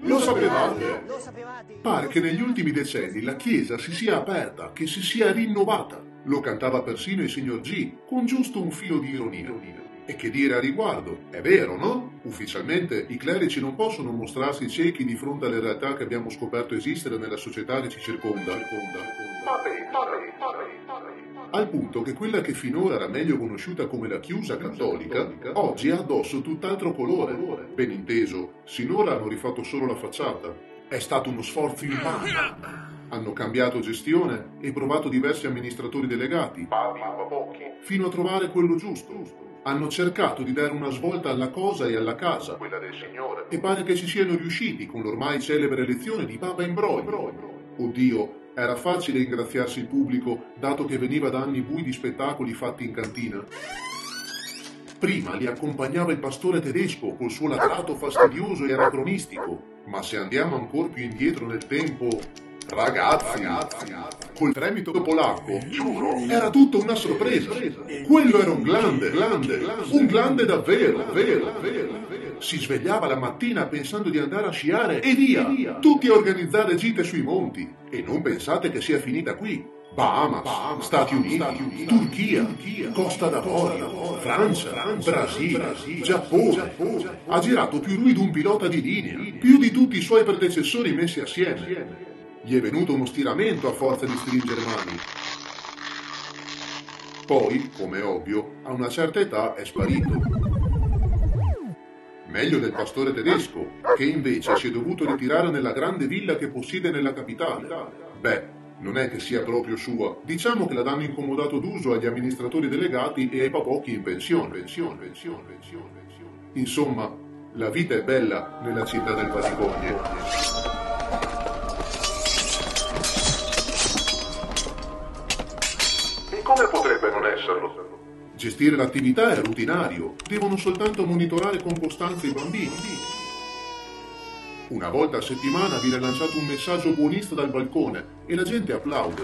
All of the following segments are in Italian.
Lo sapevate? Lo sapevate? Pare che negli ultimi decenni la Chiesa si sia aperta, che si sia rinnovata. Lo cantava persino il signor G, con giusto un filo di ironia. E che dire a riguardo? È vero, no? Ufficialmente i clerici non possono mostrarsi ciechi di fronte alle realtà che abbiamo scoperto esistere nella società che ci circonda. Al punto che quella che finora era meglio conosciuta come la Chiusa cattolica, oggi ha addosso tutt'altro colore. Ben inteso, sinora hanno rifatto solo la facciata. È stato uno sforzo immane. Hanno cambiato gestione e provato diversi amministratori delegati, fino a trovare quello giusto. Hanno cercato di dare una svolta alla cosa e alla casa, quella del Signore, e pare che ci siano riusciti con l'ormai celebre elezione di Papa Imbroglio. Oddio, era facile ingraziarsi il pubblico, dato che veniva da anni bui di spettacoli fatti in cantina. Prima li accompagnava il pastore tedesco col suo latrato fastidioso e anacronistico, ma se andiamo ancora più indietro nel tempo, ragazzi, col tremito polacco, giuro, era tutta una sorpresa. Quello era un grande, grande, un grande davvero, vero, vero. Si svegliava la mattina pensando di andare a sciare e via, tutti a organizzare gite sui monti. E non pensate che sia finita qui. Bahamas, Stati Uniti, Turchia, Costa d'Avorio, Francia, Brasile, Giappone. Ha girato più lui di un pilota di linea, più di tutti i suoi predecessori messi assieme. Gli è venuto uno stiramento a forza di stringere mani. Poi, come ovvio, a una certa età è sparito. Meglio del pastore tedesco, che invece si è dovuto ritirare nella grande villa che possiede nella capitale. Beh, non è che sia proprio sua. Diciamo che la danno incomodato d'uso agli amministratori delegati e ai papocchi in pensione. pensione, pensione, pensione. Insomma, la vita è bella nella città del Vaticogne. Gestire l'attività è rutinario, devono soltanto monitorare con costanza i bambini. Una volta a settimana viene lanciato un messaggio buonista dal balcone e la gente applaude.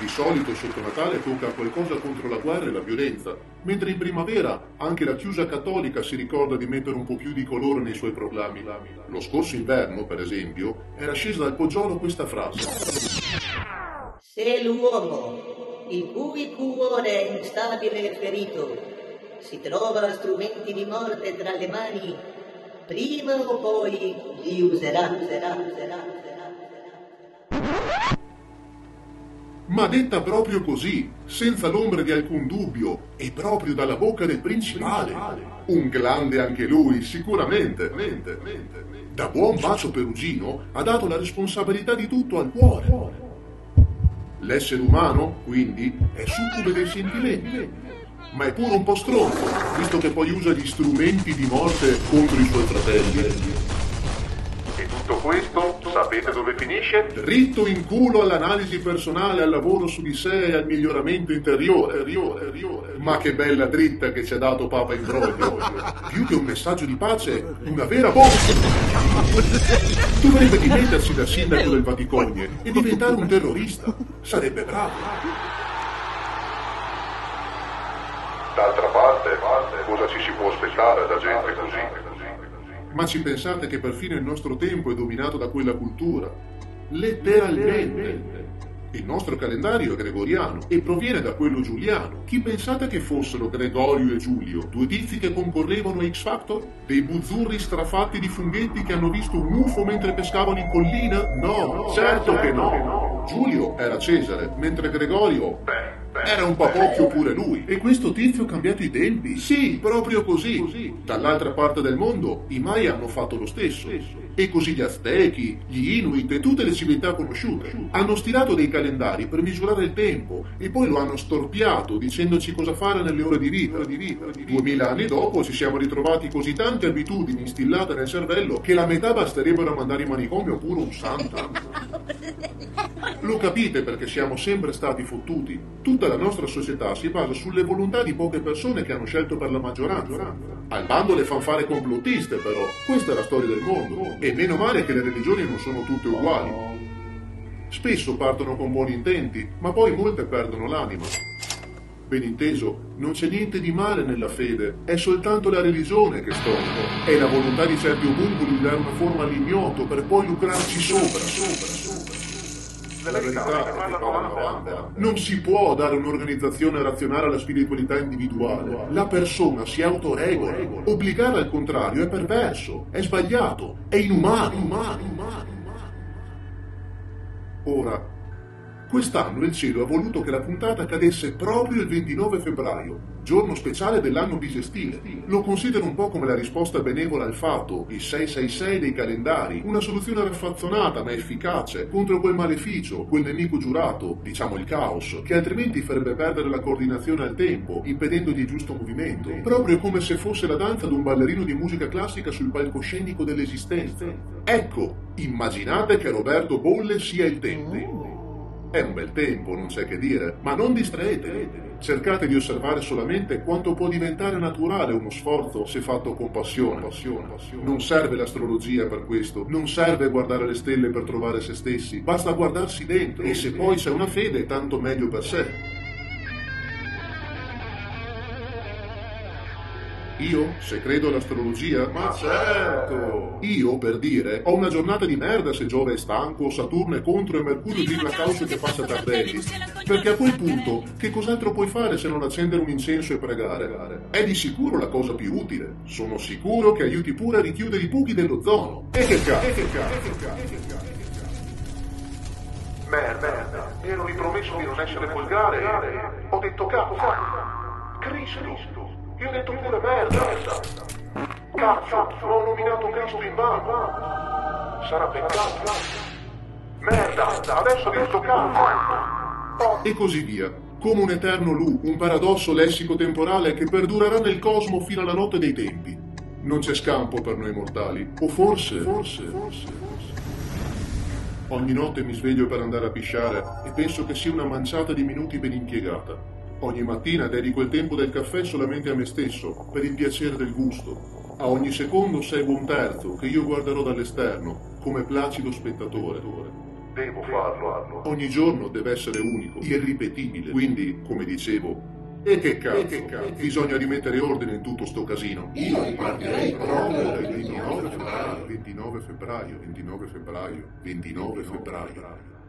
Di solito sotto Natale tocca qualcosa contro la guerra e la violenza, mentre in primavera anche la Chiusa cattolica si ricorda di mettere un po' più di colore nei suoi proclami. Lo scorso inverno, per esempio, era scesa dal poggiolo questa frase. Se l'uomo, il cui cuore è instabile e ferito, si trova strumenti di morte tra le mani, prima o poi li userà, userà, userà, userà. Ma detta proprio così, senza l'ombra di alcun dubbio, e proprio dalla bocca del principale. Un grande anche lui, sicuramente. Da buon bacio perugino ha dato la responsabilità di tutto al cuore. L'essere umano, quindi, è succube dei sentimenti, ma è pure un po' stronzo, visto che poi usa gli strumenti di morte contro i suoi fratelli. Tutto questo sapete dove finisce? Dritto in culo all'analisi personale, al lavoro su di sé e al miglioramento interiore. interiore, interiore. Ma che bella dritta che ci ha dato Papa Imbroglio. Più che un messaggio di pace, una vera bomba. Dovrebbe dimettersi da sindaco del Vaticogne e diventare un terrorista. Sarebbe bravo. D'altra parte, cosa ci si può aspettare da gente così? Ma ci pensate che perfino il nostro tempo è dominato da quella cultura? Letteralmente. Il nostro calendario è gregoriano e proviene da quello giuliano. Chi pensate che fossero Gregorio e Giulio? Due tizi che concorrevano a X Factor? Dei buzzurri strafatti di funghetti che hanno visto un UFO mentre pescavano in collina? No, certo che no. Giulio era Cesare, mentre Gregorio... Beh, era un papocchio pure lui. E questo tizio ha cambiato i tempi? Sì, proprio così. Dall'altra parte del mondo i Maya hanno fatto lo stesso. E così gli Aztechi, gli Inuit e tutte le civiltà conosciute. Hanno stilato dei calendari per misurare il tempo e poi lo hanno storpiato dicendoci cosa fare nelle ore di vita. Duemila anni dopo ci siamo ritrovati così tante abitudini instillate nel cervello che la metà basterebbero a mandare in manicomio pure un santo. Lo capite perché siamo sempre stati fottuti. Tutta la nostra società si basa sulle volontà di poche persone che hanno scelto per la maggioranza. Al bando le fanfare complottiste, però. Questa è la storia del mondo. E meno male che le religioni non sono tutte uguali. Spesso partono con buoni intenti, ma poi molte perdono l'anima. Ben inteso, non c'è niente di male nella fede, è soltanto la religione che storna. È la volontà di certi omuncoli di dare una forma all'ignoto per poi lucrarci sopra, sopra, sopra. Verità Non si può dare un'organizzazione razionale alla spiritualità individuale. La persona si autoregola. Obbligare al contrario è perverso, è sbagliato, è inumano. Ora, Quest'anno il cielo ha voluto che la puntata cadesse proprio il 29 febbraio, giorno speciale dell'anno bisestile. Lo considero un po' come la risposta benevola al fatto, il 666 dei calendari, una soluzione raffazzonata ma efficace contro quel maleficio, quel nemico giurato, diciamo il caos, che altrimenti farebbe perdere la coordinazione al tempo, impedendogli il giusto movimento, proprio come se fosse la danza di un ballerino di musica classica sul palcoscenico dell'esistenza. Ecco, immaginate che Roberto Bolle sia il tempo. È un bel tempo, non c'è che dire, ma non distraetevi. Cercate di osservare solamente quanto può diventare naturale uno sforzo se fatto con passione. passione, passione. Non serve l'astrologia per questo, non serve guardare le stelle per trovare se stessi, basta guardarsi dentro e se poi c'è una fede, tanto meglio per sé. Io, se credo all'astrologia? Ma certo! Io, per dire, ho una giornata di merda se Giove è stanco, Saturno è contro e Mercurio gira la causa che passa tardelli. Perché a quel punto, che cos'altro puoi fare se non accendere un incenso e pregare? È di sicuro la cosa più utile. Sono sicuro che aiuti pure a richiudere i buchi dell'ozono. E che cazzo! E che cazzo! E che cazzo! Merda, merda, mi ero ripromesso di non essere volgare. Ho detto cazzo! Cristo! Io ho detto pure merda. Cazzo, non ho nominato Cristo in vano. Sarà peccato. Merda, adesso ho detto cazzo. E così via. Come un eterno lu, un paradosso lessico-temporale che perdurerà nel cosmo fino alla notte dei tempi. Non c'è scampo per noi mortali. O forse, forse, forse, forse. Ogni notte mi sveglio per andare a pisciare e penso che sia una manciata di minuti ben impiegata. Ogni mattina dedico il tempo del caffè solamente a me stesso, per il piacere del gusto. A ogni secondo seguo un terzo che io guarderò dall'esterno, come placido spettatore. Devo farlo. Ogni giorno deve essere unico, irripetibile. Quindi, come dicevo, e che cazzo? che cazzo? Bisogna rimettere ordine in tutto sto casino. Io ripartirei proprio dal 29 febbraio, 29 febbraio, 29 febbraio, 29 febbraio.